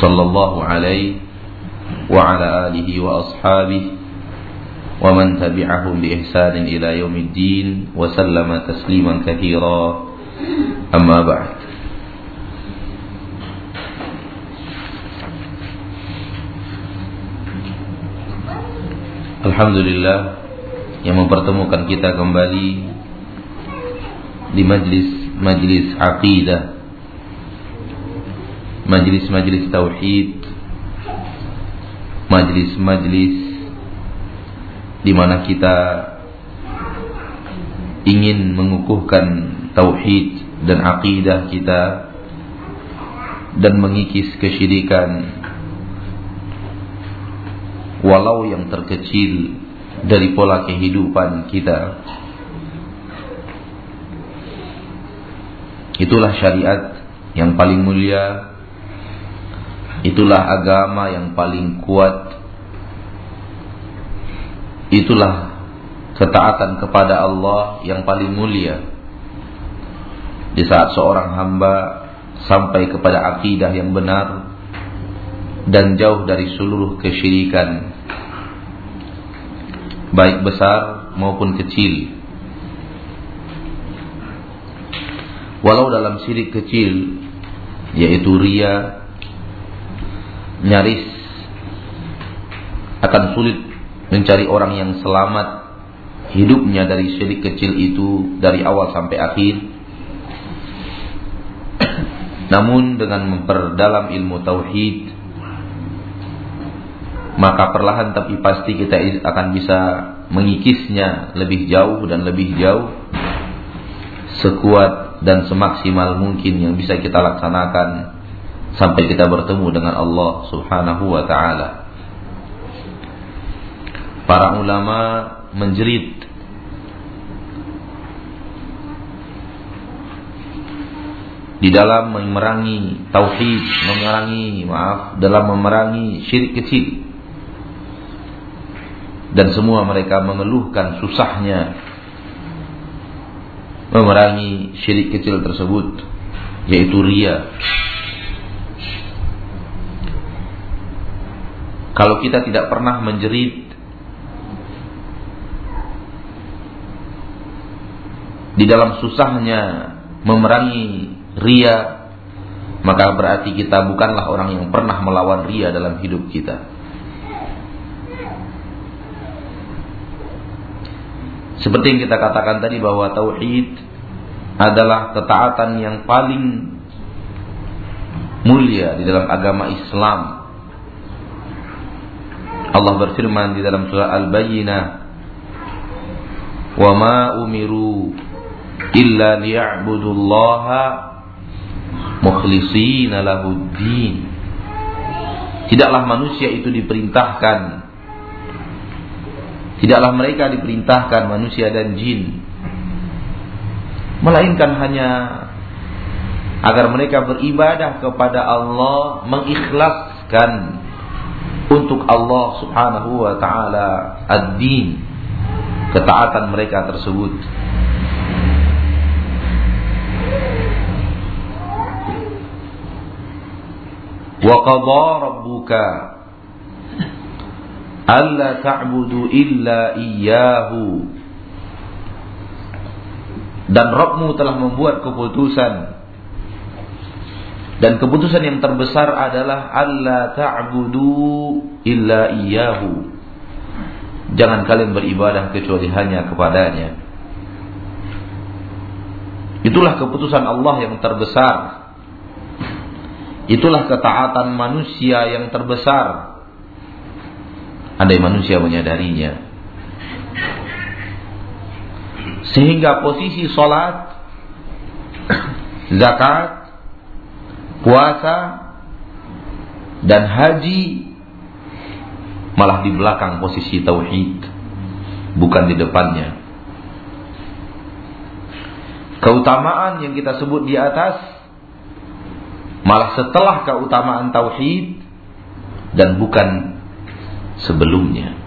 صلى الله عليه وعلى آله وأصحابه ومن تبعهم بإحسان إلى يوم الدين وسلم تسليما كثيرا أما بعد Alhamdulillah yang mempertemukan kita kembali di majlis majlis aqidah majlis-majlis tauhid, majlis-majlis di mana kita ingin mengukuhkan tauhid dan akidah kita dan mengikis kesyirikan. Walau yang terkecil dari pola kehidupan kita. Itulah syariat yang paling mulia Itulah agama yang paling kuat. Itulah ketaatan kepada Allah yang paling mulia. Di saat seorang hamba sampai kepada akidah yang benar dan jauh dari seluruh kesyirikan baik besar maupun kecil. Walau dalam syirik kecil yaitu ria nyaris akan sulit mencari orang yang selamat hidupnya dari syirik kecil itu dari awal sampai akhir. Namun dengan memperdalam ilmu tauhid maka perlahan tapi pasti kita akan bisa mengikisnya lebih jauh dan lebih jauh sekuat dan semaksimal mungkin yang bisa kita laksanakan sampai kita bertemu dengan Allah Subhanahu wa taala. Para ulama menjerit di dalam memerangi tauhid, memerangi maaf, dalam memerangi syirik kecil. Dan semua mereka mengeluhkan susahnya memerangi syirik kecil tersebut yaitu ria Kalau kita tidak pernah menjerit di dalam susahnya memerangi ria, maka berarti kita bukanlah orang yang pernah melawan ria dalam hidup kita. Seperti yang kita katakan tadi bahwa tauhid adalah ketaatan yang paling mulia di dalam agama Islam Allah berfirman di dalam surah Al-Bayyinah "Wa ma umiru illa liya'budullaha mukhlishina lahuddin." Tidaklah manusia itu diperintahkan Tidaklah mereka diperintahkan manusia dan jin Melainkan hanya Agar mereka beribadah kepada Allah Mengikhlaskan untuk Allah Subhanahu wa taala ad-din ketaatan mereka tersebut. Wa qadha rabbuka alla ta'budu illa iyyahu. Dan Rabbmu telah membuat keputusan dan keputusan yang terbesar adalah Allah ta'budu illa iyyahu. Jangan kalian beribadah kecuali hanya kepadanya. Itulah keputusan Allah yang terbesar. Itulah ketaatan manusia yang terbesar. Andai manusia menyadarinya. Sehingga posisi solat, zakat, puasa dan haji malah di belakang posisi tauhid, bukan di depannya. Keutamaan yang kita sebut di atas malah setelah keutamaan tauhid dan bukan sebelumnya.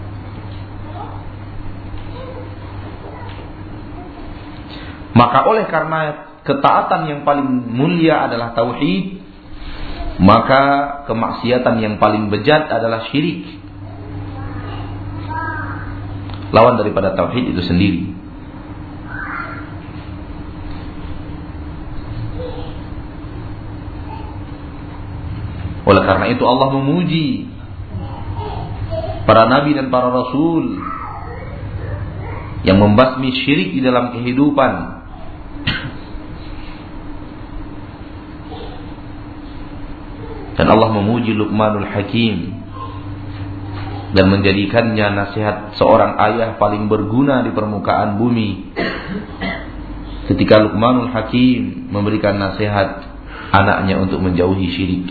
Maka oleh karena ketaatan yang paling mulia adalah tauhid, maka kemaksiatan yang paling bejat adalah syirik. Lawan daripada tauhid itu sendiri. Oleh karena itu Allah memuji para nabi dan para rasul yang membasmi syirik di dalam kehidupan Allah memuji Luqmanul Hakim dan menjadikannya nasihat seorang ayah paling berguna di permukaan bumi. Ketika Luqmanul Hakim memberikan nasihat anaknya untuk menjauhi syirik.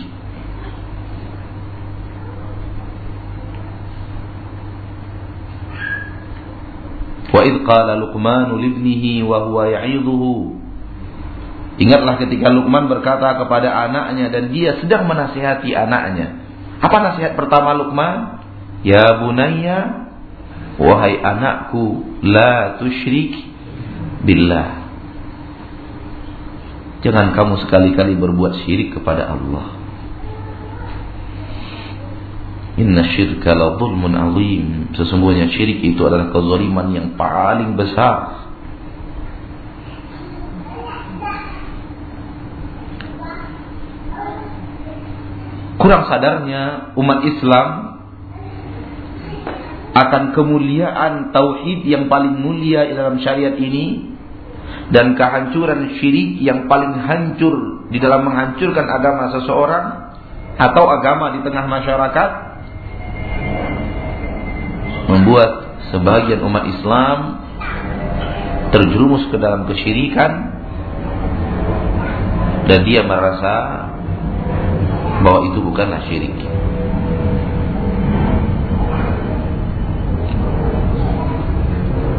Wa idh qala Luqman libnihi wa huwa ya'idhuhu Ingatlah ketika Luqman berkata kepada anaknya dan dia sedang menasihati anaknya. Apa nasihat pertama Luqman? Ya bunayya, wahai anakku, la tusyrik billah. Jangan kamu sekali-kali berbuat syirik kepada Allah. Inna syirka la zulmun azim. Sesungguhnya syirik itu adalah kezaliman yang paling besar. Kurang sadarnya umat Islam akan kemuliaan tauhid yang paling mulia dalam syariat ini dan kehancuran syirik yang paling hancur di dalam menghancurkan agama seseorang atau agama di tengah masyarakat membuat sebagian umat Islam terjerumus ke dalam kesyirikan dan dia merasa bahwa itu bukanlah syirik.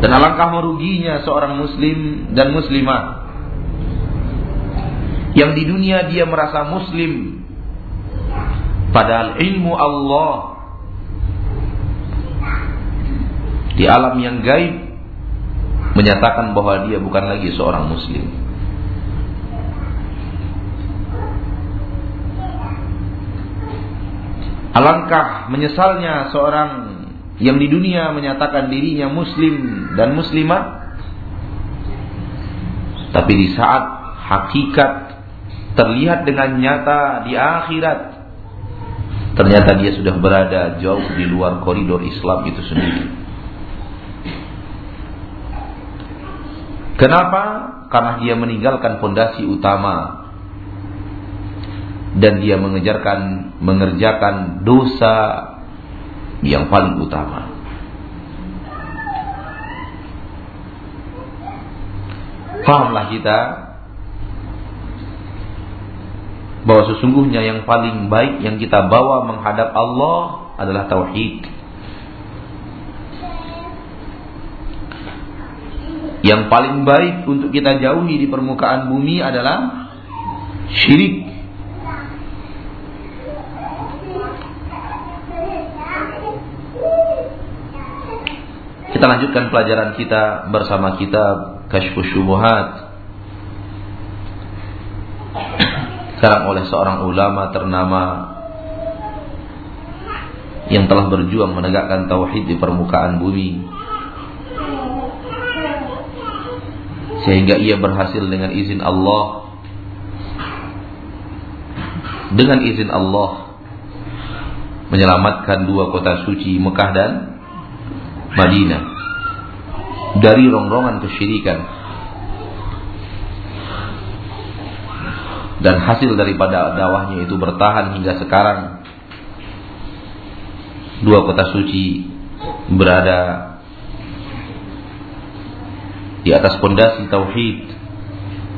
Dan alangkah meruginya seorang muslim dan muslimah yang di dunia dia merasa muslim padahal ilmu Allah di alam yang gaib menyatakan bahwa dia bukan lagi seorang muslim. Alangkah menyesalnya seorang yang di dunia menyatakan dirinya muslim dan muslimah tapi di saat hakikat terlihat dengan nyata di akhirat ternyata dia sudah berada jauh di luar koridor Islam itu sendiri. Kenapa? Karena dia meninggalkan fondasi utama dan dia mengejarkan mengerjakan dosa yang paling utama. Fahamlah kita bahwa sesungguhnya yang paling baik yang kita bawa menghadap Allah adalah tauhid. Yang paling baik untuk kita jauhi di permukaan bumi adalah syirik Kita lanjutkan pelajaran kita bersama kitab Kashfus Syubuhat. Sekarang oleh seorang ulama ternama yang telah berjuang menegakkan tauhid di permukaan bumi. Sehingga ia berhasil dengan izin Allah dengan izin Allah menyelamatkan dua kota suci Mekah dan Madinah. Dari rongrongan kesyirikan. Dan hasil daripada dakwahnya itu bertahan hingga sekarang. Dua kota suci berada di atas pondasi tauhid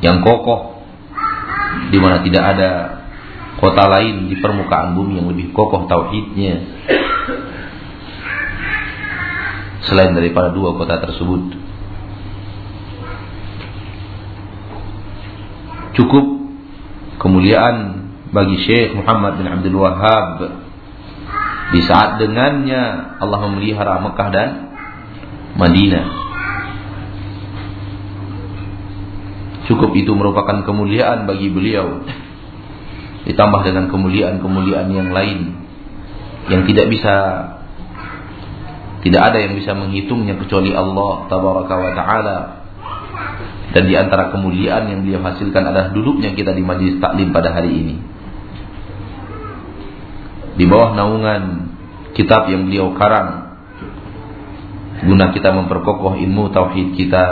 yang kokoh di mana tidak ada kota lain di permukaan bumi yang lebih kokoh tauhidnya selain daripada dua kota tersebut. Cukup kemuliaan bagi Syekh Muhammad bin Abdul Wahab di saat dengannya Allah memelihara Mekah dan Madinah. Cukup itu merupakan kemuliaan bagi beliau ditambah dengan kemuliaan-kemuliaan yang lain yang tidak bisa tidak ada yang bisa menghitungnya kecuali Allah tabaraka wa taala. Dan di antara kemuliaan yang beliau hasilkan adalah duduknya kita di majlis taklim pada hari ini. Di bawah naungan kitab yang beliau karang guna kita memperkokoh ilmu tauhid kita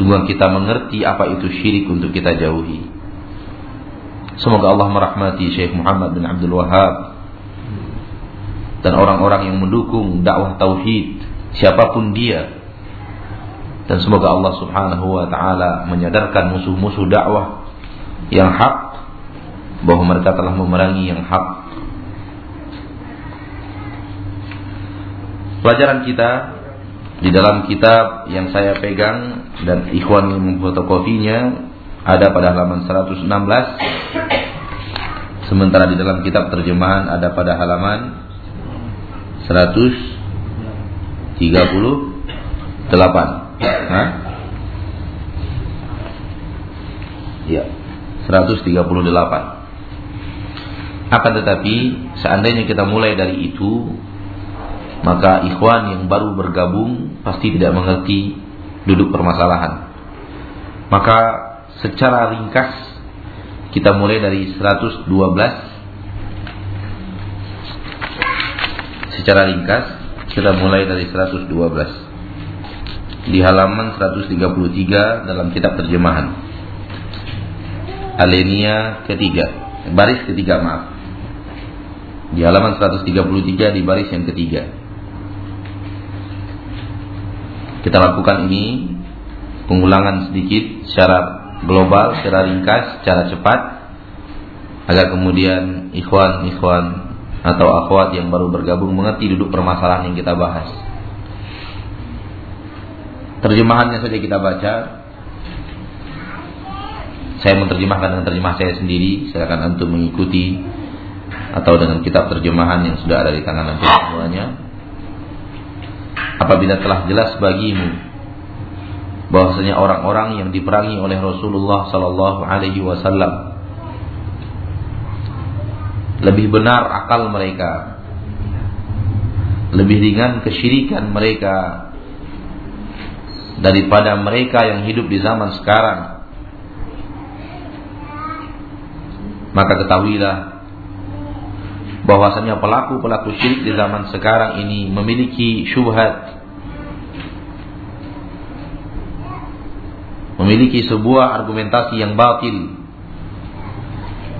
guna kita mengerti apa itu syirik untuk kita jauhi. Semoga Allah merahmati Syekh Muhammad bin Abdul Wahab dan orang-orang yang mendukung dakwah tauhid siapa pun dia. Dan semoga Allah Subhanahu wa taala menyadarkan musuh-musuh dakwah yang hak bahwa mereka telah memerangi yang hak. Pelajaran kita di dalam kitab yang saya pegang dan ikhwan yang memfotokopinya ada pada halaman 116 sementara di dalam kitab terjemahan ada pada halaman 138 Hah? Ya 138 Akan tetapi Seandainya kita mulai dari itu Maka ikhwan yang baru bergabung Pasti tidak mengerti Duduk permasalahan. Maka secara ringkas Kita mulai dari 112 secara ringkas kita mulai dari 112 di halaman 133 dalam kitab terjemahan. Alenia ketiga baris ketiga maaf. Di halaman 133 di baris yang ketiga. Kita lakukan ini pengulangan sedikit secara global, secara ringkas, secara cepat agar kemudian ikhwan-ikhwan atau akhwat yang baru bergabung mengerti duduk permasalahan yang kita bahas. Terjemahannya saja kita baca. Saya menerjemahkan dengan terjemah saya sendiri. Silakan antum mengikuti atau dengan kitab terjemahan yang sudah ada di tangan antum semuanya. Apabila telah jelas bagimu bahwasanya orang-orang yang diperangi oleh Rasulullah sallallahu alaihi wasallam lebih benar akal mereka. Lebih ringan kesyirikan mereka daripada mereka yang hidup di zaman sekarang. Maka ketahuilah bahwasanya pelaku-pelaku syirik di zaman sekarang ini memiliki syubhat. Memiliki sebuah argumentasi yang batil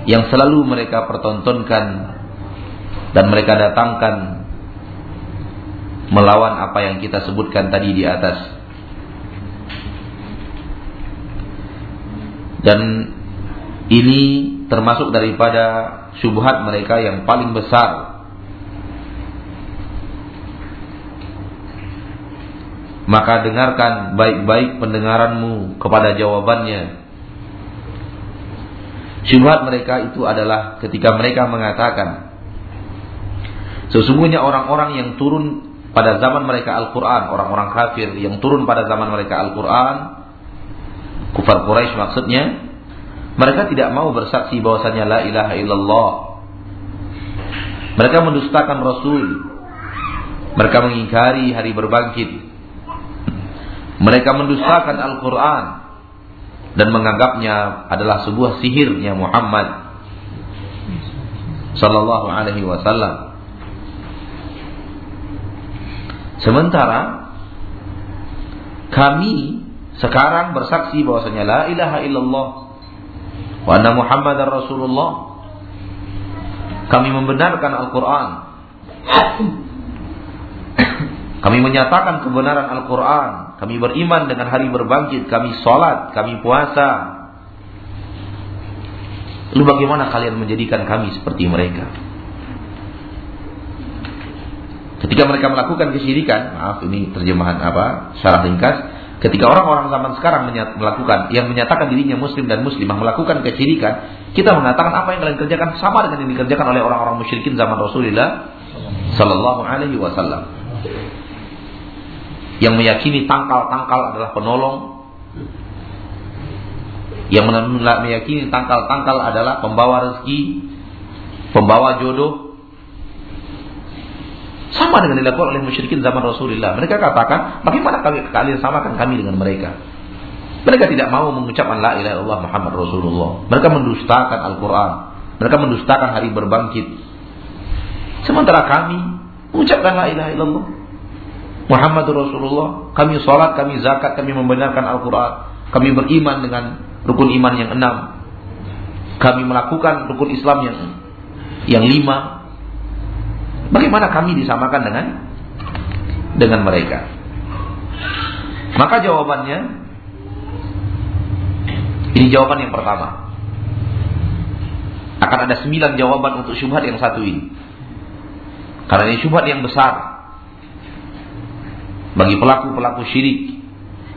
yang selalu mereka pertontonkan dan mereka datangkan melawan apa yang kita sebutkan tadi di atas. Dan ini termasuk daripada syubhat mereka yang paling besar. Maka dengarkan baik-baik pendengaranmu kepada jawabannya Syubhat mereka itu adalah ketika mereka mengatakan Sesungguhnya orang-orang yang turun pada zaman mereka Al-Quran Orang-orang kafir yang turun pada zaman mereka Al-Quran Kufar Quraisy maksudnya Mereka tidak mau bersaksi bahwasanya La ilaha illallah. Mereka mendustakan Rasul. Mereka mengingkari hari berbangkit. Mereka mendustakan Al-Quran dan menganggapnya adalah sebuah sihirnya Muhammad sallallahu alaihi wasallam. Sementara kami sekarang bersaksi bahwasanya la ilaha illallah wa anna Muhammadar Rasulullah. Kami membenarkan Al-Qur'an. Kami menyatakan kebenaran Al-Quran kami beriman dengan hari berbangkit, kami sholat, kami puasa. Lalu bagaimana kalian menjadikan kami seperti mereka? Ketika mereka melakukan kesyirikan, maaf ini terjemahan apa? Syarah ringkas. Ketika orang-orang zaman sekarang melakukan yang menyatakan dirinya muslim dan muslimah melakukan kesyirikan, kita mengatakan apa yang kalian kerjakan sama dengan yang dikerjakan oleh orang-orang musyrikin zaman Rasulullah sallallahu alaihi wasallam. Yang meyakini tangkal-tangkal adalah penolong. Yang meyakini tangkal-tangkal adalah pembawa rezeki, pembawa jodoh, sama dengan dilakukan oleh musyrikin zaman Rasulullah. Mereka katakan, bagaimana kami, kalian samakan kami dengan mereka? Mereka tidak mau mengucapkan la ilaha illallah Muhammad Rasulullah. Mereka mendustakan Al-Quran. Mereka mendustakan hari berbangkit. Sementara kami mengucapkan la ilaha illallah. Muhammad Rasulullah. Kami sholat, kami zakat, kami membenarkan Al-Quran. Kami beriman dengan rukun iman yang enam. Kami melakukan rukun Islam yang yang lima. Bagaimana kami disamakan dengan dengan mereka? Maka jawabannya ini jawaban yang pertama. Akan ada sembilan jawaban untuk syubhat yang satu ini. Karena ini syubhat yang besar bagi pelaku-pelaku syirik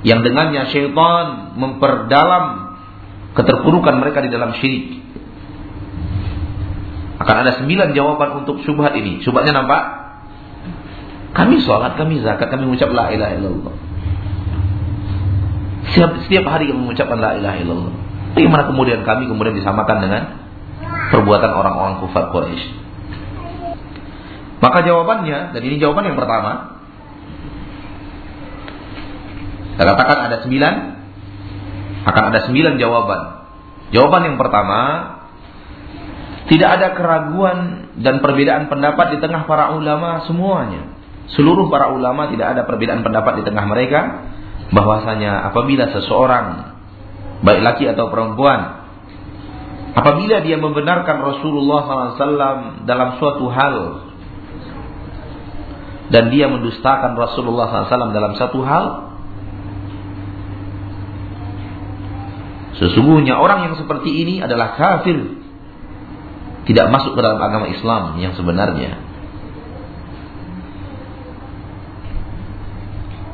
yang dengannya syaitan memperdalam keterpurukan mereka di dalam syirik. Akan ada sembilan jawaban untuk syubhat ini. Syubhatnya nampak? Kami sholat, kami zakat, kami mengucap la ilaha illallah. Setiap, setiap hari kami mengucapkan la ilaha illallah. Bagaimana kemudian kami kemudian disamakan dengan perbuatan orang-orang kufar Quraisy? Maka jawabannya, dan ini jawaban yang pertama, saya katakan ada sembilan, akan ada sembilan jawaban. Jawaban yang pertama, tidak ada keraguan dan perbedaan pendapat di tengah para ulama semuanya. Seluruh para ulama tidak ada perbedaan pendapat di tengah mereka bahwasanya apabila seseorang baik laki atau perempuan apabila dia membenarkan Rasulullah SAW dalam suatu hal dan dia mendustakan Rasulullah SAW dalam satu hal sesungguhnya orang yang seperti ini adalah kafir tidak masuk ke dalam agama Islam yang sebenarnya.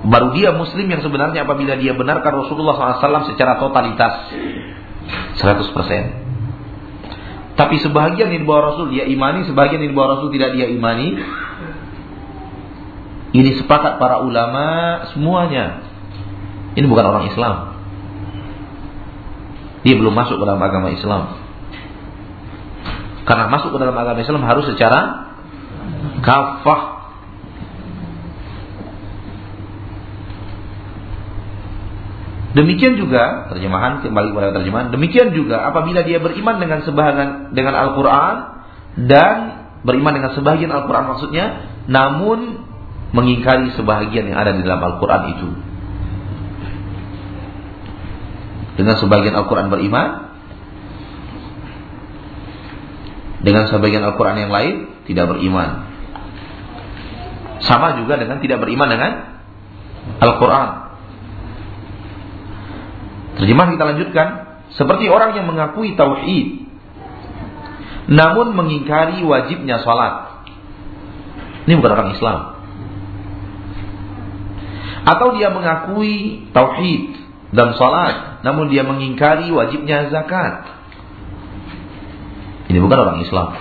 Baru dia muslim yang sebenarnya apabila dia benarkan Rasulullah SAW secara totalitas 100%. Tapi sebahagian yang dibawa Rasul dia imani, sebahagian yang dibawa Rasul tidak dia imani. Ini sepakat para ulama semuanya. Ini bukan orang Islam. Dia belum masuk ke dalam agama Islam. Karena masuk ke dalam agama Islam harus secara kafah. Demikian juga terjemahan kembali kepada terjemahan. Demikian juga apabila dia beriman dengan sebahagian dengan Al-Qur'an dan beriman dengan sebagian Al-Qur'an maksudnya, namun mengingkari sebahagian yang ada di dalam Al-Qur'an itu. Dengan sebagian Al-Qur'an beriman, Dengan sebagian Al-Quran yang lain tidak beriman. Sama juga dengan tidak beriman dengan Al-Quran. Terjemahan kita lanjutkan. Seperti orang yang mengakui tauhid namun mengingkari wajibnya sholat. Ini bukan orang Islam. Atau dia mengakui tauhid dan sholat namun dia mengingkari wajibnya zakat. Ini bukan orang Islam.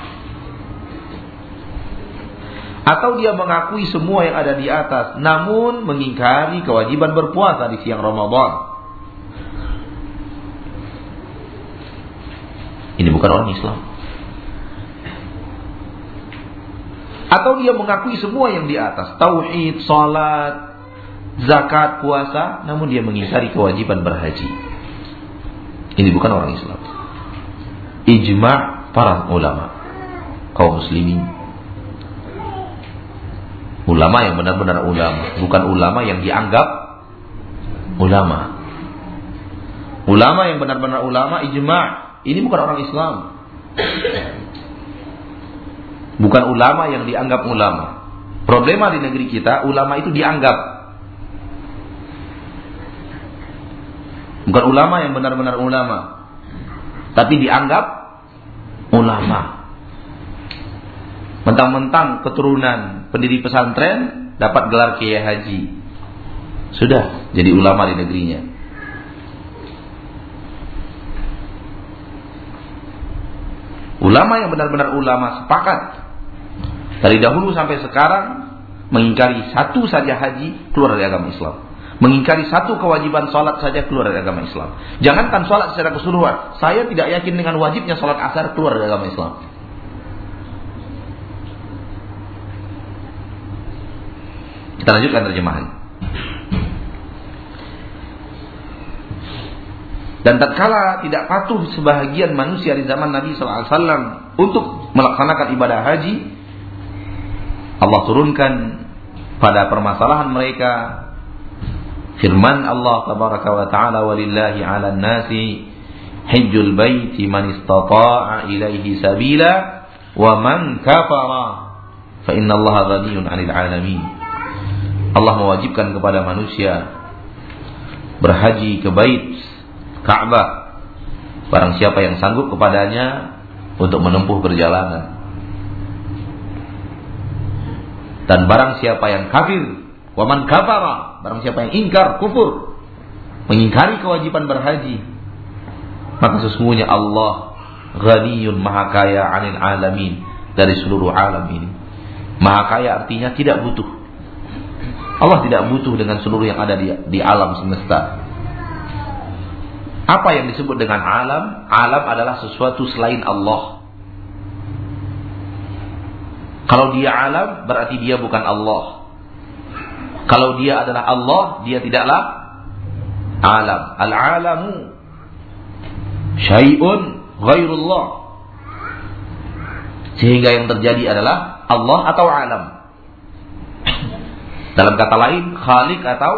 Atau dia mengakui semua yang ada di atas, namun mengingkari kewajiban berpuasa di siang Ramadan. Ini bukan orang Islam. Atau dia mengakui semua yang di atas, tauhid, salat, zakat, puasa, namun dia mengingkari kewajiban berhaji. Ini bukan orang Islam. Ijma' para ulama. Kaum muslimin. Ulama yang benar-benar ulama. Bukan ulama yang dianggap ulama. Ulama yang benar-benar ulama ijma. Ini bukan orang Islam. Bukan ulama yang dianggap ulama. Problema di negeri kita ulama itu dianggap bukan ulama yang benar-benar ulama tapi dianggap ulama. Mentang-mentang keturunan pendiri pesantren dapat gelar kiai haji. Sudah jadi ulama di negerinya. Ulama yang benar-benar ulama sepakat dari dahulu sampai sekarang mengingkari satu saja haji keluar dari agama Islam. Mengingkari satu kewajiban sholat saja keluar dari agama Islam. Jangankan sholat secara keseluruhan. Saya tidak yakin dengan wajibnya sholat asar keluar dari agama Islam. Kita lanjutkan terjemahan. Dan tatkala tidak patuh sebahagian manusia di zaman Nabi SAW untuk melaksanakan ibadah haji, Allah turunkan pada permasalahan mereka Firman Allah tabaraka wa taala walillahi 'alan nasi hajjul baiti man istata'a ilaihi sabila wa man kafara fa inna Allah ghaniyun 'anil 'alamin. Allah mewajibkan kepada manusia berhaji ke bait Ka'bah barang siapa yang sanggup kepadanya untuk menempuh perjalanan. Dan barang siapa yang kafir Waman kafara, barang siapa yang ingkar, kufur, mengingkari kewajiban berhaji, maka sesungguhnya Allah ghaniyun maha kaya anil alamin dari seluruh alam ini. Maha kaya artinya tidak butuh. Allah tidak butuh dengan seluruh yang ada di, di alam semesta. Apa yang disebut dengan alam? Alam adalah sesuatu selain Allah. Kalau dia alam berarti dia bukan Allah. Kalau dia adalah Allah, dia tidaklah alam. Al-alamu syai'un ghairullah. Sehingga yang terjadi adalah Allah atau alam. Dalam kata lain, khalik atau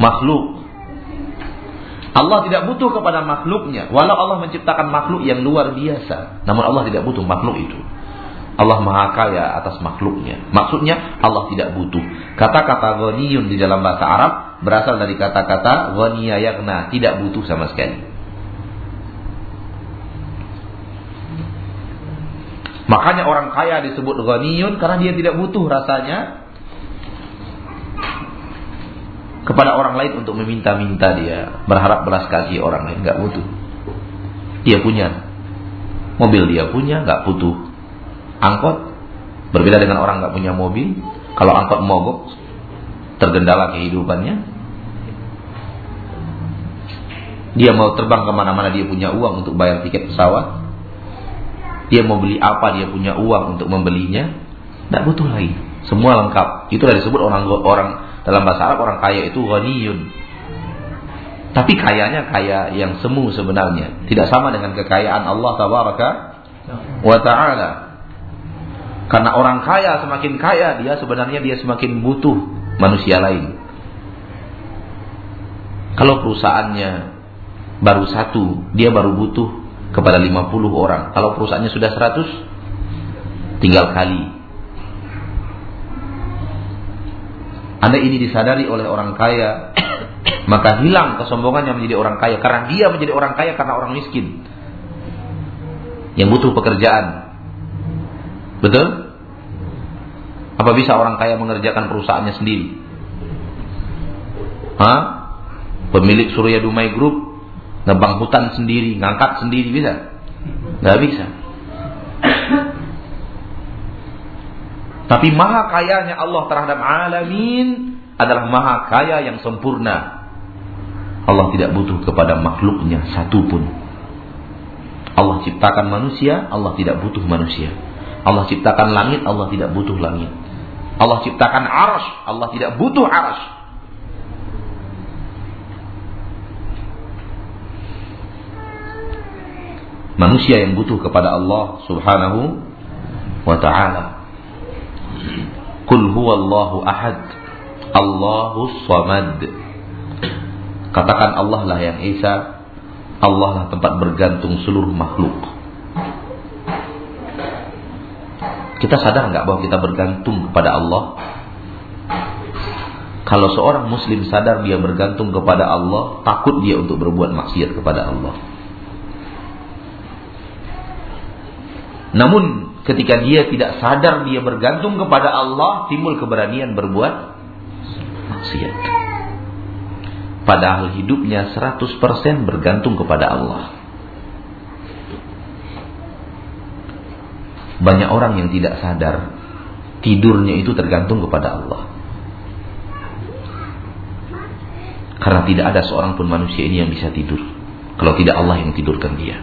makhluk. Allah tidak butuh kepada makhluknya. Walau Allah menciptakan makhluk yang luar biasa. Namun Allah tidak butuh makhluk itu. Allah maha kaya atas makhluknya. Maksudnya Allah tidak butuh. Kata-kata ghaniyun di dalam bahasa Arab berasal dari kata-kata ghaniya yakna, tidak butuh sama sekali. Makanya orang kaya disebut ghaniyun karena dia tidak butuh rasanya kepada orang lain untuk meminta-minta dia, berharap belas kasih orang lain, nggak butuh. Dia punya mobil dia punya, nggak butuh angkot berbeda dengan orang nggak punya mobil kalau angkot mogok tergendala kehidupannya. Dia mau terbang ke mana-mana dia punya uang untuk bayar tiket pesawat. Dia mau beli apa dia punya uang untuk membelinya. Tidak butuh lagi. Semua lengkap. Itu disebut orang orang dalam bahasa Arab orang kaya itu ghaniyun. Tapi kayanya kaya yang semu sebenarnya. Tidak sama dengan kekayaan Allah tabaraka wa taala karena orang kaya semakin kaya, dia sebenarnya dia semakin butuh manusia lain. Kalau perusahaannya baru satu, dia baru butuh kepada 50 orang. Kalau perusahaannya sudah 100, tinggal kali. Anda ini disadari oleh orang kaya, maka hilang kesombongannya menjadi orang kaya. Karena dia menjadi orang kaya karena orang miskin. Yang butuh pekerjaan. Betul? Apa bisa orang kaya mengerjakan perusahaannya sendiri? Hah? Pemilik Surya Dumai Group nebang hutan sendiri, ngangkat sendiri bisa? Gak bisa. Tapi maha kayanya Allah terhadap alamin adalah maha kaya yang sempurna. Allah tidak butuh kepada makhluknya satupun. Allah ciptakan manusia, Allah tidak butuh manusia. Allah ciptakan langit, Allah tidak butuh langit. Allah ciptakan aras, Allah tidak butuh aras. Manusia yang butuh kepada Allah Subhanahu wa taala. Kul huwallahu ahad. Allahu samad. Katakan Allah lah yang Esa. Allah lah tempat bergantung seluruh makhluk. Kita sadar nggak bahwa kita bergantung kepada Allah? Kalau seorang muslim sadar dia bergantung kepada Allah, takut dia untuk berbuat maksiat kepada Allah. Namun ketika dia tidak sadar dia bergantung kepada Allah, timbul keberanian berbuat maksiat. Padahal hidupnya 100% bergantung kepada Allah. Banyak orang yang tidak sadar tidurnya itu tergantung kepada Allah. Karena tidak ada seorang pun manusia ini yang bisa tidur. Kalau tidak Allah yang tidurkan dia.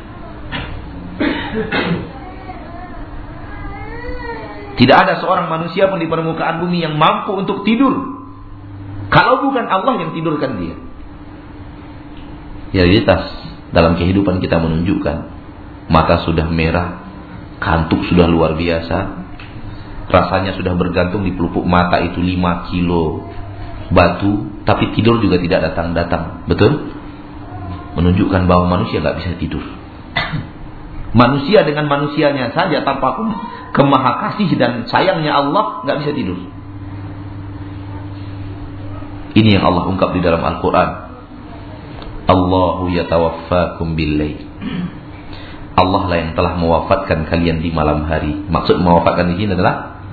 Tidak ada seorang manusia pun di permukaan bumi yang mampu untuk tidur. Kalau bukan Allah yang tidurkan dia. Realitas dalam kehidupan kita menunjukkan mata sudah merah, kantuk sudah luar biasa, rasanya sudah bergantung di pelupuk mata itu 5 kilo batu, tapi tidur juga tidak datang-datang. Betul? Menunjukkan bahwa manusia nggak bisa tidur. Manusia dengan manusianya saja tanpa kemaha kasih dan sayangnya Allah nggak bisa tidur. Ini yang Allah ungkap di dalam Al-Quran. Allahu yatawaffakum billayl. Allah lah yang telah mewafatkan kalian di malam hari. Maksud mewafatkan di sini adalah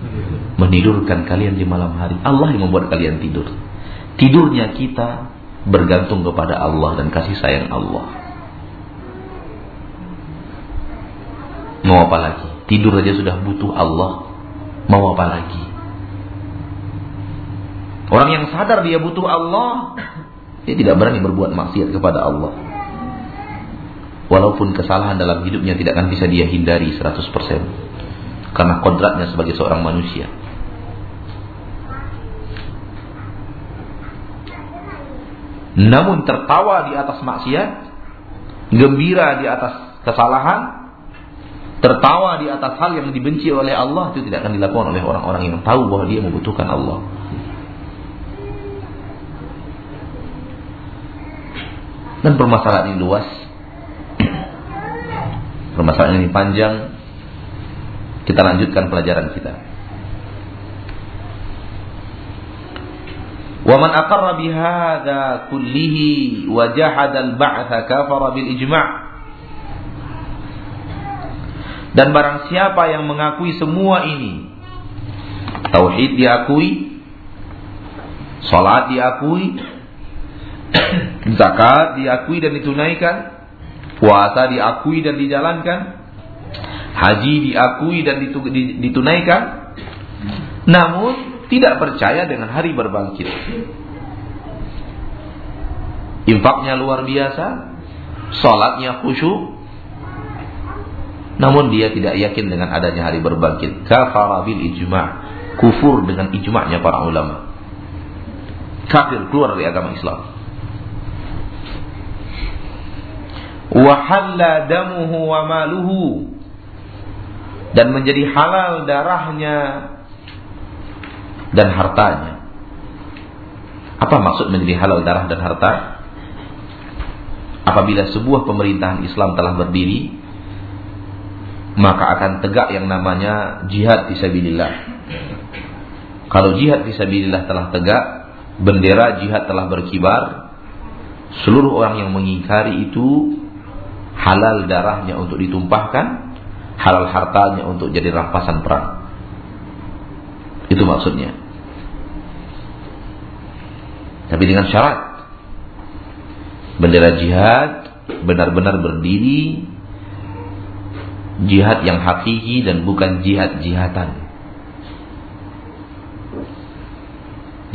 menidurkan kalian di malam hari. Allah yang membuat kalian tidur. Tidurnya kita bergantung kepada Allah dan kasih sayang Allah. Mau apa lagi? Tidur aja sudah butuh Allah. Mau apa lagi? Orang yang sadar dia butuh Allah, dia tidak berani berbuat maksiat kepada Allah. Walaupun kesalahan dalam hidupnya tidak akan bisa dia hindari 100% karena kodratnya sebagai seorang manusia. Namun tertawa di atas maksiat, gembira di atas kesalahan, tertawa di atas hal yang dibenci oleh Allah itu tidak akan dilakukan oleh orang-orang yang tahu bahwa dia membutuhkan Allah. Dan permasalahan ini luas. Permasalahan ini panjang kita lanjutkan pelajaran kita. Wa man aqarra bihadza kullihi wa jahada al-ba'tsa kafara bil ijma'. Dan barang siapa yang mengakui semua ini, tauhid diakui, salat diakui, zakat diakui dan ditunaikan, puasa diakui dan dijalankan, haji diakui dan ditunaikan, namun tidak percaya dengan hari berbangkit. Infaknya luar biasa, sholatnya khusyuk, namun dia tidak yakin dengan adanya hari berbangkit. Kafara bil ijma' kufur dengan ijma'nya para ulama. Kafir keluar dari agama Islam. Wahalla damuhu wa maluhu dan menjadi halal darahnya dan hartanya. Apa maksud menjadi halal darah dan harta? Apabila sebuah pemerintahan Islam telah berdiri, maka akan tegak yang namanya jihad fisabilillah. Kalau jihad fisabilillah telah tegak, bendera jihad telah berkibar, seluruh orang yang mengingkari itu halal darahnya untuk ditumpahkan halal hartanya untuk jadi rampasan perang. Itu maksudnya. Tapi dengan syarat bendera jihad benar-benar berdiri jihad yang hakiki dan bukan jihad-jihatan.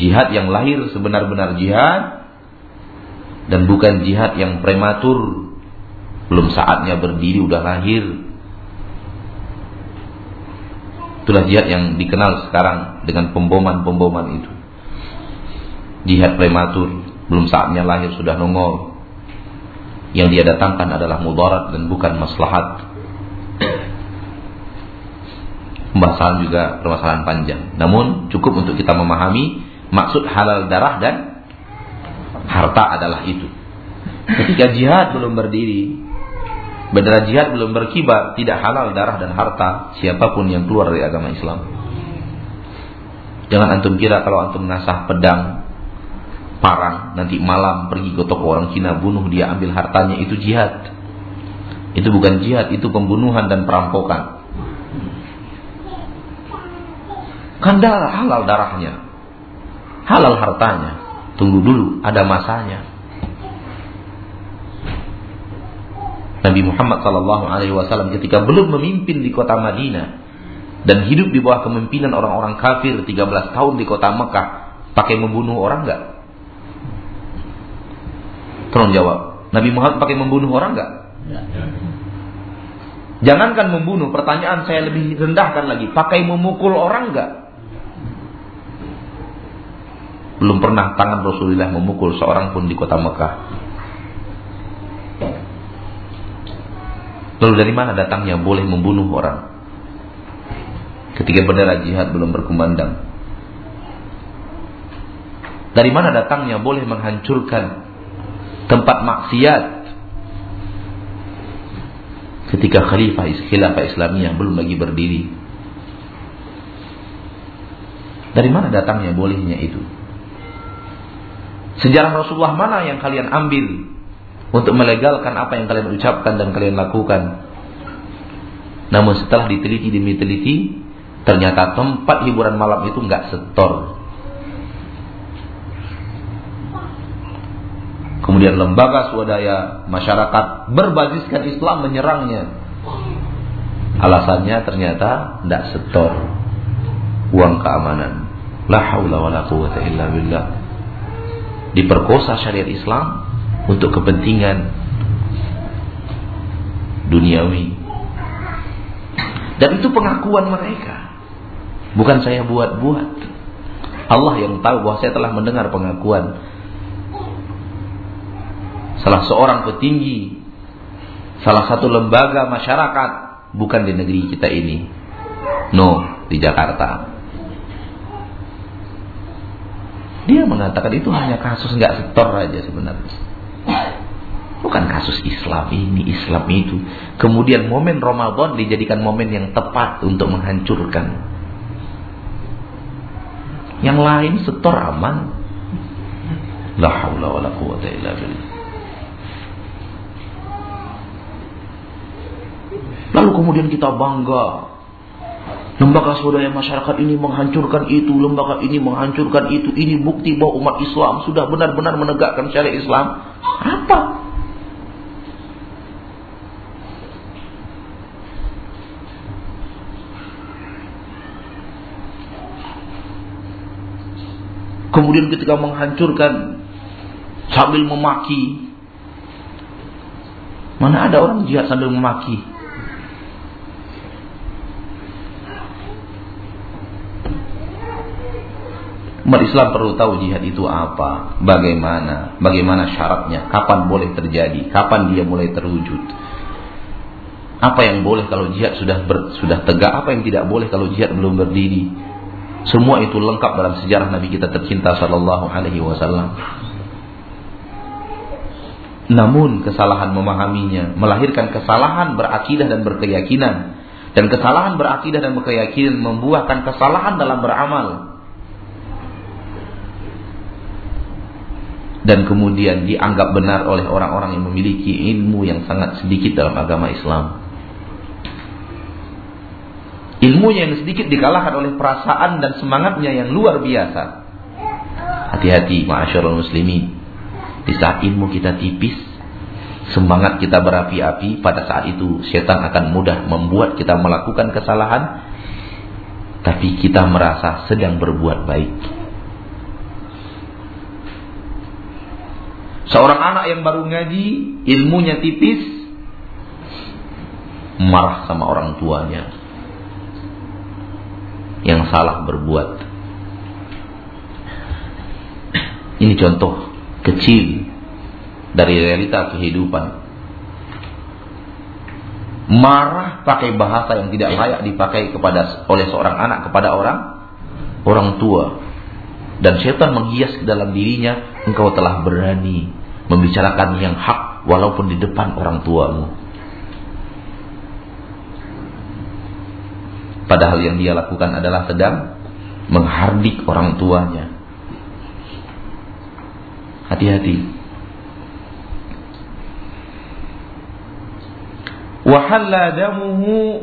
Jihad yang lahir sebenar-benar jihad dan bukan jihad yang prematur. Belum saatnya berdiri udah lahir Itulah jihad yang dikenal sekarang dengan pemboman-pemboman itu. Jihad prematur, belum saatnya lahir sudah nongol. Yang dia datangkan adalah mudarat dan bukan maslahat. Pembahasan juga permasalahan panjang. Namun cukup untuk kita memahami maksud halal darah dan harta adalah itu. Ketika jihad belum berdiri, Bendera jihad belum berkibar, tidak halal darah dan harta siapa pun yang keluar dari agama Islam. Jangan antum kira kalau antum nasah pedang, parang, nanti malam pergi ke toko orang Cina bunuh dia ambil hartanya itu jihad. Itu bukan jihad, itu pembunuhan dan perampokan. Kan halal darahnya. Halal hartanya. Tunggu dulu, ada masanya. Nabi Muhammad Shallallahu Alaihi Wasallam ketika belum memimpin di kota Madinah dan hidup di bawah kepemimpinan orang-orang kafir 13 tahun di kota Mekah, pakai membunuh orang nggak? Tolong jawab. Nabi Muhammad pakai membunuh orang nggak? Jangankan membunuh, pertanyaan saya lebih rendahkan lagi. Pakai memukul orang nggak? Belum pernah tangan Rasulullah memukul seorang pun di kota Mekah. Lalu dari mana datangnya boleh membunuh orang? Ketika bendera jihad belum berkumandang. Dari mana datangnya boleh menghancurkan tempat maksiat ketika khalifah khilafah Islamiyah belum lagi berdiri. Dari mana datangnya bolehnya itu? Sejarah Rasulullah mana yang kalian ambil untuk melegalkan apa yang kalian ucapkan dan kalian lakukan? Namun setelah diteliti demi teliti, ternyata tempat hiburan malam itu nggak setor. Kemudian lembaga swadaya masyarakat berbasiskan Islam menyerangnya. Alasannya ternyata tidak setor uang keamanan. La haula wala quwata illa billah diperkosa syariat Islam untuk kepentingan duniawi. Dan itu pengakuan mereka. Bukan saya buat-buat. Allah yang tahu bahwa saya telah mendengar pengakuan salah seorang petinggi salah satu lembaga masyarakat bukan di negeri kita ini. No, di Jakarta. Dia mengatakan itu hanya kasus nggak setor aja sebenarnya. Bukan kasus Islam ini, Islam itu. Kemudian momen Ramadan dijadikan momen yang tepat untuk menghancurkan. Yang lain setor aman. La haula wala quwata illa billah. Lalu kemudian kita bangga Lembaga swadaya masyarakat ini menghancurkan itu, lembaga ini menghancurkan itu. Ini bukti bahwa umat Islam sudah benar-benar menegakkan syariat Islam. Apa? Kemudian ketika menghancurkan sambil memaki. Mana ada orang jihad sambil memaki? Umat Islam perlu tahu jihad itu apa, bagaimana, bagaimana syaratnya, kapan boleh terjadi, kapan dia mulai terwujud. Apa yang boleh kalau jihad sudah ber, sudah tegak, apa yang tidak boleh kalau jihad belum berdiri. Semua itu lengkap dalam sejarah Nabi kita tercinta sallallahu alaihi wasallam. Namun kesalahan memahaminya melahirkan kesalahan berakidah dan berkeyakinan dan kesalahan berakidah dan berkeyakinan membuahkan kesalahan dalam beramal. Dan kemudian dianggap benar oleh orang-orang yang memiliki ilmu yang sangat sedikit dalam agama Islam. Ilmunya yang sedikit dikalahkan oleh perasaan dan semangatnya yang luar biasa. Hati-hati ma'asyarul muslimin. Di saat ilmu kita tipis, semangat kita berapi-api, pada saat itu setan akan mudah membuat kita melakukan kesalahan, tapi kita merasa sedang berbuat baik. Seorang anak yang baru ngaji, ilmunya tipis, marah sama orang tuanya yang salah berbuat. Ini contoh kecil dari realita kehidupan. Marah pakai bahasa yang tidak layak dipakai kepada oleh seorang anak kepada orang orang tua. Dan setan menghias ke dalam dirinya, engkau telah berani membicarakan yang hak walaupun di depan orang tuamu. Padahal yang dia lakukan adalah sedang menghardik orang tuanya. Hati-hati. Wahalla damuhu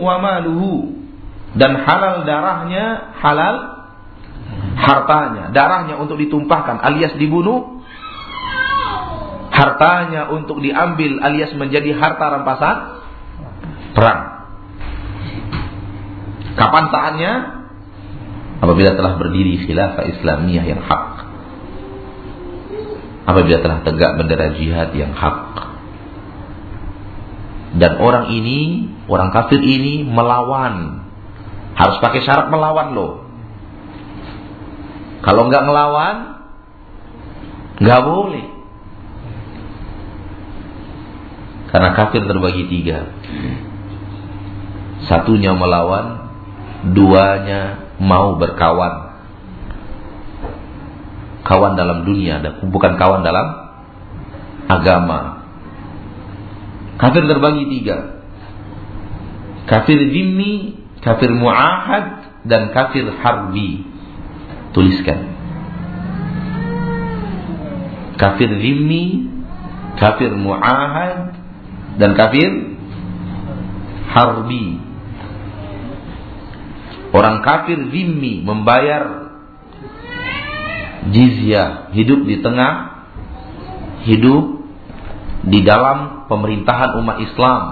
dan halal darahnya halal hartanya, darahnya untuk ditumpahkan alias dibunuh, hartanya untuk diambil alias menjadi harta rampasan perang. Kapan saatnya? Apabila telah berdiri khilafah Islamiyah yang hak. Apabila telah tegak bendera jihad yang hak. Dan orang ini, orang kafir ini melawan. Harus pakai syarat melawan loh. Kalau nggak ngelawan, nggak boleh. Karena kafir terbagi tiga. Satunya melawan, duanya mau berkawan. Kawan dalam dunia, bukan kawan dalam agama. Kafir terbagi tiga. Kafir dhimmi, kafir mu'ahad, dan kafir harbi. Tuliskan. Kafir dhimmi, kafir mu'ahad, dan kafir harbi. Orang kafir zimmi membayar jizyah, hidup di tengah hidup di dalam pemerintahan umat Islam.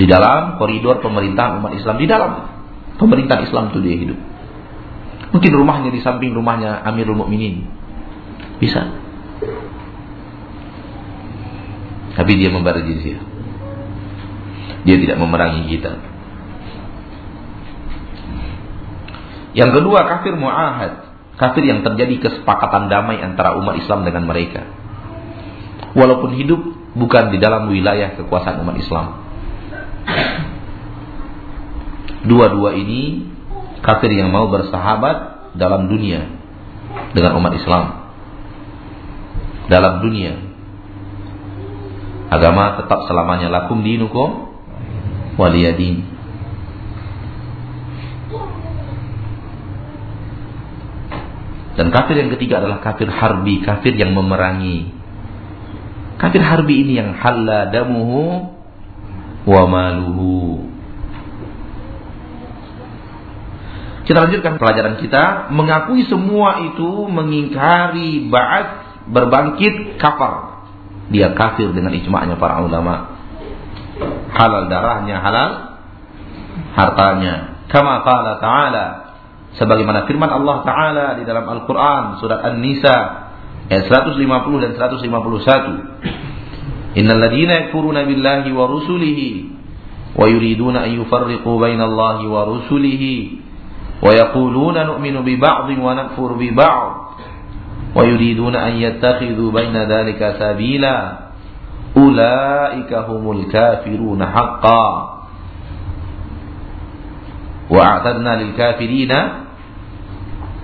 Di dalam koridor pemerintahan umat Islam, di dalam pemerintahan Islam itu dia hidup. Mungkin rumahnya di samping rumahnya Amirul Mukminin. Bisa. Tapi dia membayar jizyah. Dia tidak memerangi kita. Yang kedua kafir mu'ahad. Kafir yang terjadi kesepakatan damai antara umat Islam dengan mereka. Walaupun hidup bukan di dalam wilayah kekuasaan umat Islam. Dua-dua ini kafir yang mau bersahabat dalam dunia dengan umat Islam. Dalam dunia. Agama tetap selamanya lakum dinukum waliyadin. Dan kafir yang ketiga adalah kafir harbi, kafir yang memerangi. Kafir harbi ini yang halla damuhu wa maluhu. Kita lanjutkan pelajaran kita. Mengakui semua itu mengingkari ba'at berbangkit kafar. Dia kafir dengan ijma'nya para ulama. Halal darahnya halal hartanya. Kama qala ta'ala sebagaimana firman Allah taala di dalam Al-Qur'an surat An-Nisa ayat 150 dan 151 Innal ladzina yakfuruna billahi wa rusulihi wa yuriduna an yufarriqu bainallahi wa rusulihi bi ba'd wa yuriduna an yattakhidhu baina dhalika sabila ulaika humul kafiruna haqqan wa a'tadna lil kafirina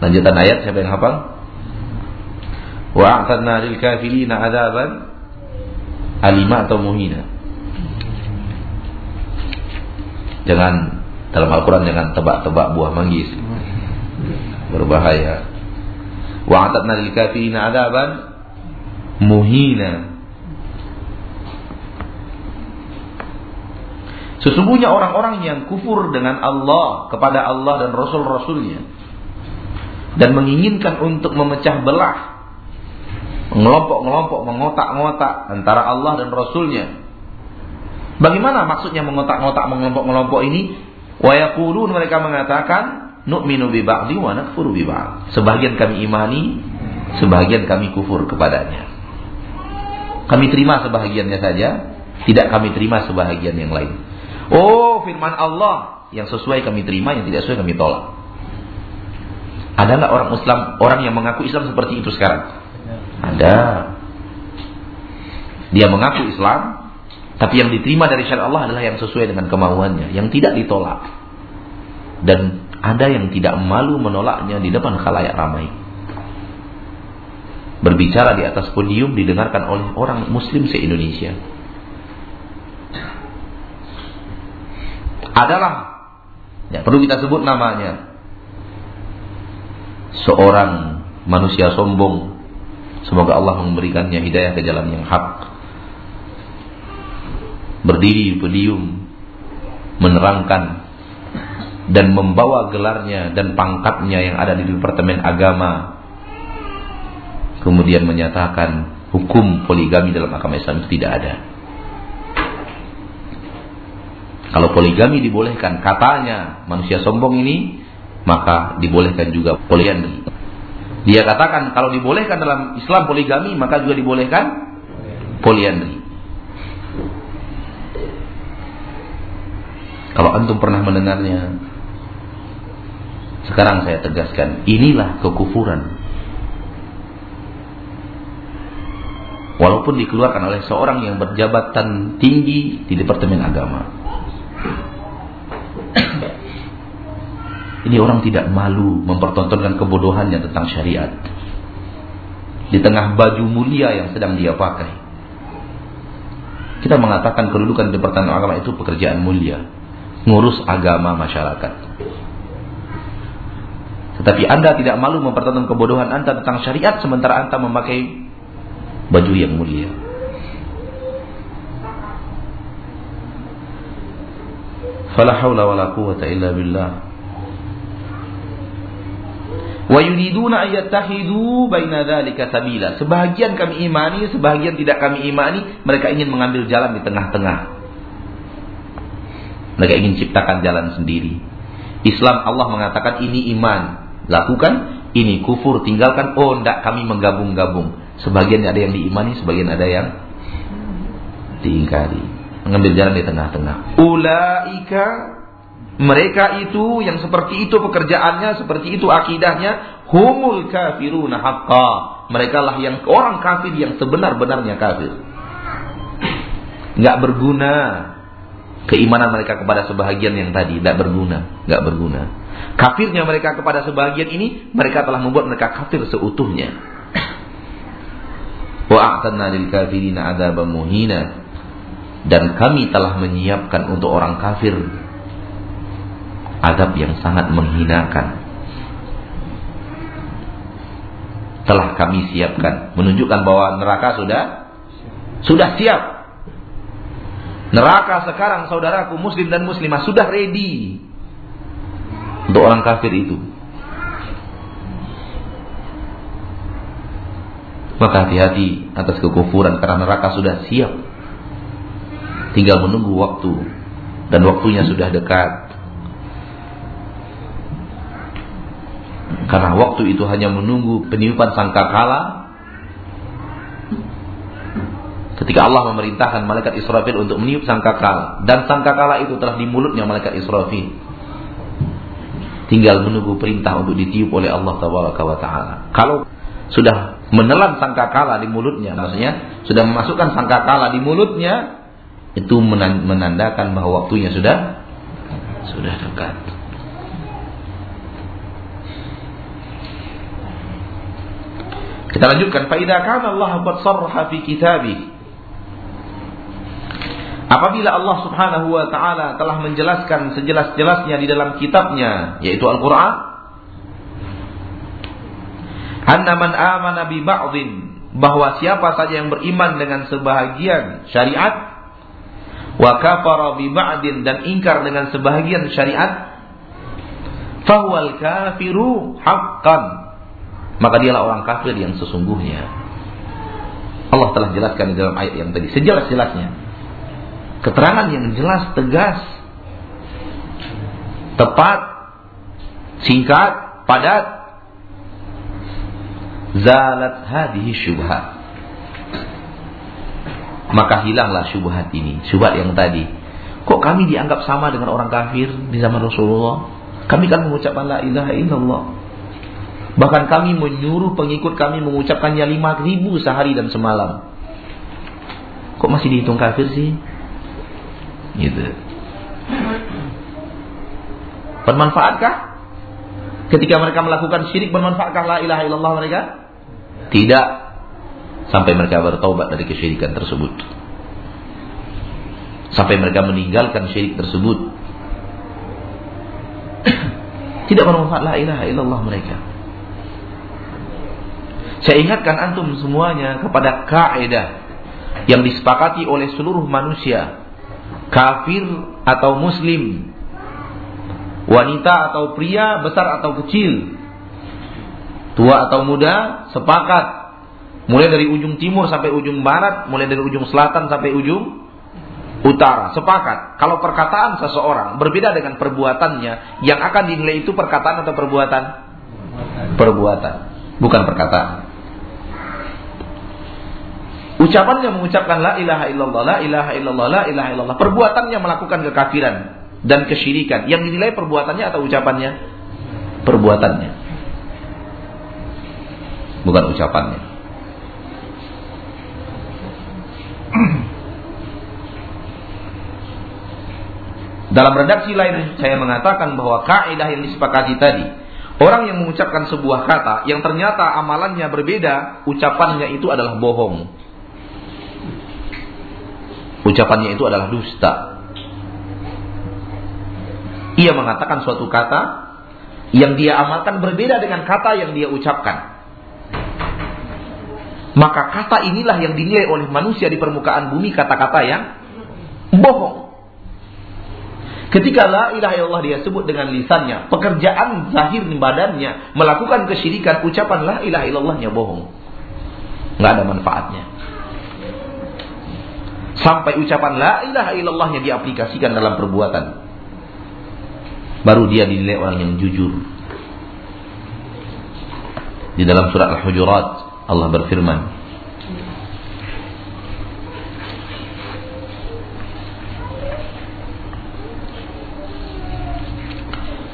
Lanjutan ayat siapa yang hafal? A'tadna lil kafirina adzaban alima atau. Jangan dalam Al-Qur'an jangan tebak-tebak buah manggis. Berbahaya. Wa a'tadna lil kafirina adzaban muhina. Sesungguhnya orang-orang yang kufur dengan Allah kepada Allah dan Rasul-Rasulnya dan menginginkan untuk memecah belah mengelompok-ngelompok mengotak-ngotak antara Allah dan Rasulnya bagaimana maksudnya mengotak-ngotak mengelompok-ngelompok ini wa mereka mengatakan nu'minu bi ba'di wa nakfuru bi ba'd sebagian kami imani sebagian kami kufur kepadanya kami terima sebahagiannya saja tidak kami terima sebahagian yang lain oh firman Allah yang sesuai kami terima yang tidak sesuai kami tolak ada nggak orang Islam, orang yang mengaku Islam seperti itu sekarang? Ada. Dia mengaku Islam, tapi yang diterima dari syariat Allah adalah yang sesuai dengan kemauannya, yang tidak ditolak. Dan ada yang tidak malu menolaknya di depan khalayak ramai. Berbicara di atas podium didengarkan oleh orang muslim se-Indonesia. Adalah ya perlu kita sebut namanya seorang manusia sombong. Semoga Allah memberikannya hidayah ke jalan yang hak. Berdiri di podium menerangkan dan membawa gelarnya dan pangkatnya yang ada di Departemen Agama kemudian menyatakan hukum poligami dalam agama Islam itu tidak ada. Kalau poligami dibolehkan, katanya manusia sombong ini, maka dibolehkan juga poligami. Dia katakan kalau dibolehkan dalam Islam poligami, maka juga dibolehkan poliandri. Kalau antum pernah mendengarnya, sekarang saya tegaskan, inilah kekufuran walaupun dikeluarkan oleh seorang yang berjabatan tinggi di Departemen Agama. Ini orang tidak malu mempertontonkan kebodohannya tentang syariat. Di tengah baju mulia yang sedang dia pakai. Kita mengatakan kedudukan Departemen Agama itu pekerjaan mulia. Ngurus agama masyarakat. Tetapi anda tidak malu mempertontonkan kebodohan anda tentang syariat sementara anda memakai baju yang mulia. Fala haula wala quwwata illa billah. Wa yuriduna ayyattahidu baina dzalika sabila. Sebahagian kami imani, sebahagian tidak kami imani, mereka ingin mengambil jalan di tengah-tengah. Mereka ingin ciptakan jalan sendiri. Islam Allah mengatakan ini iman, lakukan, ini kufur, tinggalkan. Oh, tidak kami menggabung-gabung. Sebagian ada yang diimani, sebagian ada yang diingkari. Mengambil jalan di tengah-tengah. Ulaika mereka itu yang seperti itu pekerjaannya, seperti itu akidahnya, humul kafiruna haqqa. Mereka lah yang orang kafir yang sebenar-benarnya kafir. Enggak berguna keimanan mereka kepada sebahagian yang tadi, tidak berguna, enggak berguna. Kafirnya mereka kepada sebahagian ini, mereka telah membuat mereka kafir seutuhnya. Wa lil kafirina adzaban muhina. Dan kami telah menyiapkan untuk orang kafir adab yang sangat menghinakan. Telah kami siapkan menunjukkan bahwa neraka sudah sudah siap. Neraka sekarang saudaraku muslim dan muslimah sudah ready untuk orang kafir itu. Maka hati-hati atas kekufuran karena neraka sudah siap. Tinggal menunggu waktu dan waktunya sudah dekat. Karena waktu itu hanya menunggu peniupan sangkakala ketika Allah memerintahkan malaikat Israfil untuk meniup sangkakala dan sangkakala itu telah di mulutnya malaikat Israfil. Tinggal menunggu perintah untuk ditiup oleh Allah Taala. Kalau sudah menelan sangkakala di mulutnya, maksudnya sudah memasukkan sangkakala di mulutnya, itu menandakan bahwa waktunya sudah sudah dekat. Kita lanjutkan. Faida kana Allah qad sarraha fi kitabih. Apabila Allah Subhanahu wa taala telah menjelaskan sejelas-jelasnya di dalam kitabnya yaitu Al-Qur'an anna man amana bi ba'dhin bahwa siapa saja yang beriman dengan sebahagian syariat wa kafara bi ba'din dan ingkar dengan sebahagian syariat fahuwal kafiru haqqan. Maka dialah orang kafir yang sesungguhnya. Allah telah jelaskan di dalam ayat yang tadi sejelas-jelasnya keterangan yang jelas tegas tepat singkat padat. Zalat hadhihi syubhat maka hilanglah syubhat ini syubhat yang tadi. Kok kami dianggap sama dengan orang kafir di zaman Rasulullah? Kami kan mengucapkan la ilaha illallah. Bahkan kami menyuruh pengikut kami mengucapkannya lima ribu sehari dan semalam. Kok masih dihitung kafir sih gitu bermanfaatkah ketika mereka melakukan syirik bermanfaatkah la ilaha illallah mereka tidak sampai mereka bertobat dari kesyirikan tersebut. Sampai mereka meninggalkan syirik tersebut. Tidak bermanfaat la ilaha illallah mereka. Saya ingatkan antum semuanya kepada kaidah yang disepakati oleh seluruh manusia, kafir atau muslim, Wanita atau pria, besar atau kecil. Tua atau muda, sepakat. Mulai dari ujung timur sampai ujung barat, mulai dari ujung selatan sampai ujung utara. Sepakat. Kalau perkataan seseorang berbeda dengan perbuatannya, yang akan dinilai itu perkataan atau perbuatan? Perbuatan, bukan perkataan. Ucapannya mengucapkan la ilaha illallah, la ilaha illallah, la ilaha illallah. Perbuatannya melakukan kekafiran dan kesyirikan. Yang dinilai perbuatannya atau ucapannya? Perbuatannya. Bukan ucapannya. Dalam redaksi lain saya mengatakan bahwa kaidah yang disepakati tadi, orang yang mengucapkan sebuah kata yang ternyata amalannya berbeda, ucapannya itu adalah bohong. Ucapannya itu adalah dusta. Ia mengatakan suatu kata yang dia amalkan berbeda dengan kata yang dia ucapkan. Maka kata inilah yang dinilai oleh manusia di permukaan bumi kata-kata yang bohong. Ketika la ilaha illallah dia sebut dengan lisannya, pekerjaan zahir badannya, melakukan kesyirikan, ucapan la ilaha illallahnya bohong. Nggak ada manfaatnya. Sampai ucapan la ilaha illallahnya diaplikasikan dalam perbuatan. Baru dia dinilai orang yang jujur. Di dalam surat Al-Hujurat Allah berfirman,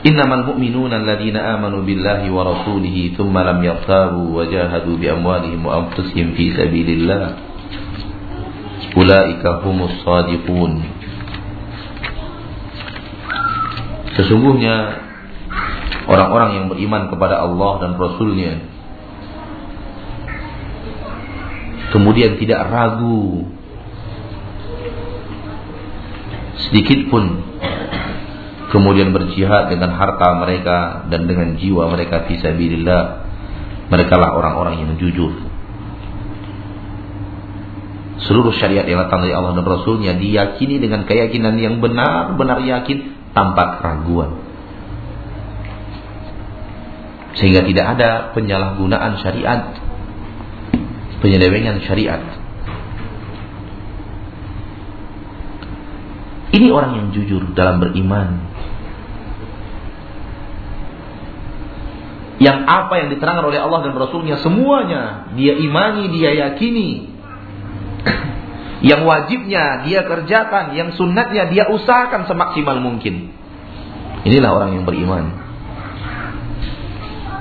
Innamal mu'minuna alladhina amanu wa rasulihi thumma lam yartabu wa jahadu bi amwalihim wa. Ulaika humus sadiqun. Sesungguhnya orang-orang yang beriman kepada Allah dan Rasulnya kemudian tidak ragu sedikit pun kemudian berjihad dengan harta mereka dan dengan jiwa mereka fisabilillah mereka lah orang-orang yang jujur seluruh syariat yang datang dari Allah dan Rasulnya diyakini dengan keyakinan yang benar-benar yakin tanpa keraguan. Sehingga tidak ada penyalahgunaan syariat penyelewengan syariat. Ini orang yang jujur dalam beriman. Yang apa yang diterangkan oleh Allah dan Rasulnya semuanya dia imani, dia yakini. Yang wajibnya dia kerjakan, yang sunnatnya dia usahakan semaksimal mungkin. Inilah orang yang beriman.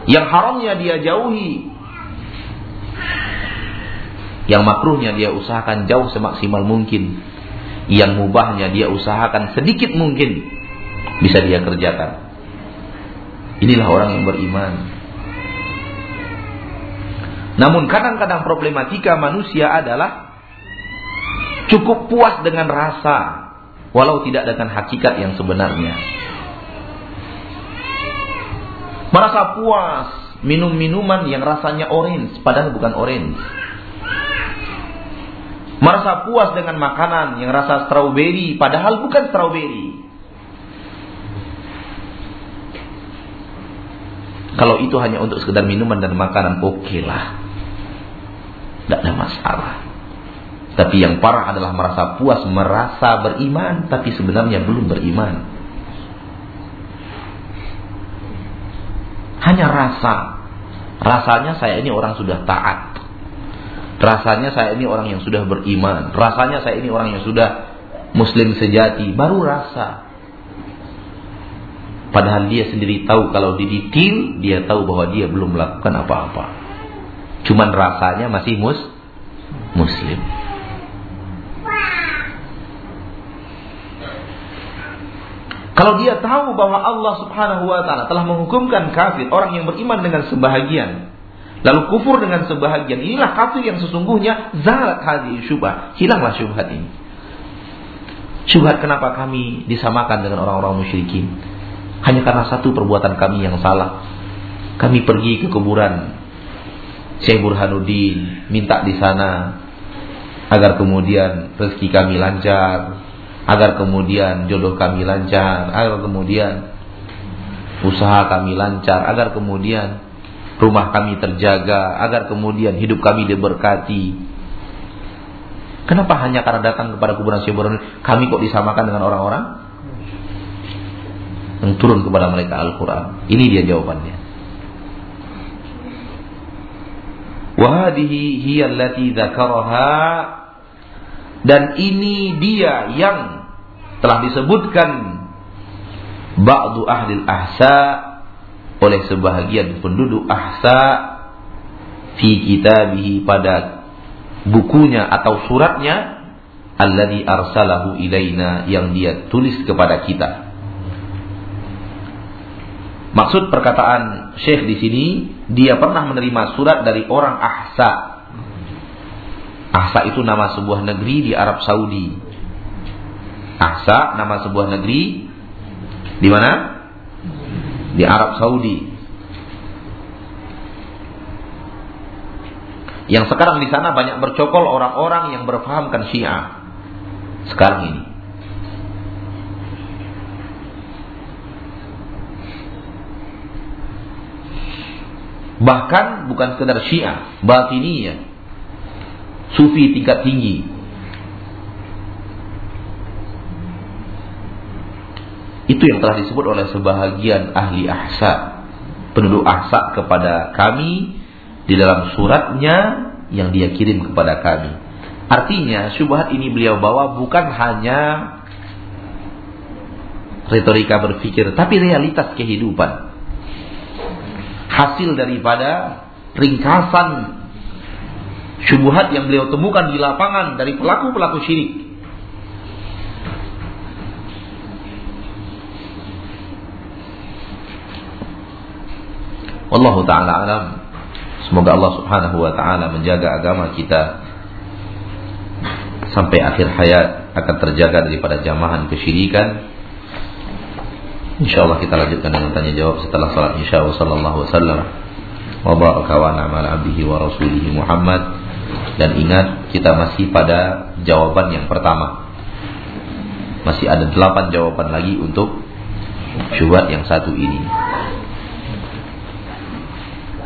Yang haramnya dia jauhi. Yang makruhnya dia usahakan jauh semaksimal mungkin. Yang mubahnya dia usahakan sedikit mungkin bisa dia kerjakan. Inilah orang yang beriman. Namun kadang-kadang problematika manusia adalah cukup puas dengan rasa walau tidak dengan hakikat yang sebenarnya. Merasa puas minum minuman yang rasanya orange padahal bukan orange. Merasa puas dengan makanan yang rasa strawberry padahal bukan strawberry. Kalau itu hanya untuk sekedar minuman dan makanan, oke okay lah. Tidak ada masalah. Tapi yang parah adalah merasa puas, merasa beriman, tapi sebenarnya belum beriman. Hanya rasa. Rasanya saya ini orang sudah taat. Rasanya saya ini orang yang sudah beriman. Rasanya saya ini orang yang sudah muslim sejati. Baru rasa. Padahal dia sendiri tahu kalau diditil, dia tahu bahwa dia belum melakukan apa-apa. Cuman rasanya masih mus muslim. Kalau dia tahu bahwa Allah Subhanahu wa taala telah menghukumkan kafir orang yang beriman dengan sebahagian lalu kufur dengan sebahagian inilah kafir yang sesungguhnya zalat hadhi syubhat. Hilanglah syubhat ini. Syubhat kenapa kami disamakan dengan orang-orang musyrikin? Hanya karena satu perbuatan kami yang salah. Kami pergi ke kuburan Syekh Burhanuddin, minta di sana agar kemudian rezeki kami lancar, agar kemudian jodoh kami lancar, agar kemudian usaha kami lancar, agar kemudian rumah kami terjaga, agar kemudian hidup kami diberkati. Kenapa hanya karena datang kepada kuburan Syekh kami kok disamakan dengan orang-orang yang turun kepada mereka Al-Quran? Ini dia jawabannya. Wahadihi hiya allati dan ini dia yang telah disebutkan ba'du ahli ahsa oleh sebahagian penduduk ahsa fi kitabihi pada bukunya atau suratnya alladhi arsalahu ilaina yang dia tulis kepada kita. Maksud perkataan Syekh di sini, dia pernah menerima surat dari orang Ahsa. Ahsa itu nama sebuah negeri di Arab Saudi. Ahsa nama sebuah negeri di mana? Di Arab Saudi. Yang sekarang di sana banyak bercokol orang-orang yang berfahamkan Syiah. Sekarang ini. Bahkan bukan sekedar Syiah, Batiniyah. Sufi tingkat tinggi. Itu yang telah disebut oleh sebahagian ahli ahsa. Penduduk ahsa kepada kami di dalam suratnya yang dia kirim kepada kami. Artinya syubhat ini beliau bawa bukan hanya retorika berpikir, tapi realitas kehidupan hasil daripada ringkasan syubhat yang beliau temukan di lapangan dari pelaku-pelaku syirik. Wallahu taala alam. Semoga Allah Subhanahu wa taala menjaga agama kita sampai akhir hayat akan terjaga daripada jamahan kesyirikan InsyaAllah kita lanjutkan dengan tanya jawab setelah salat Isya wa sallallahu wasallam wa baraka wa na'mal abdihi wa rasulihi Muhammad dan ingat kita masih pada jawaban yang pertama. Masih ada delapan jawaban lagi untuk syubhat yang satu ini.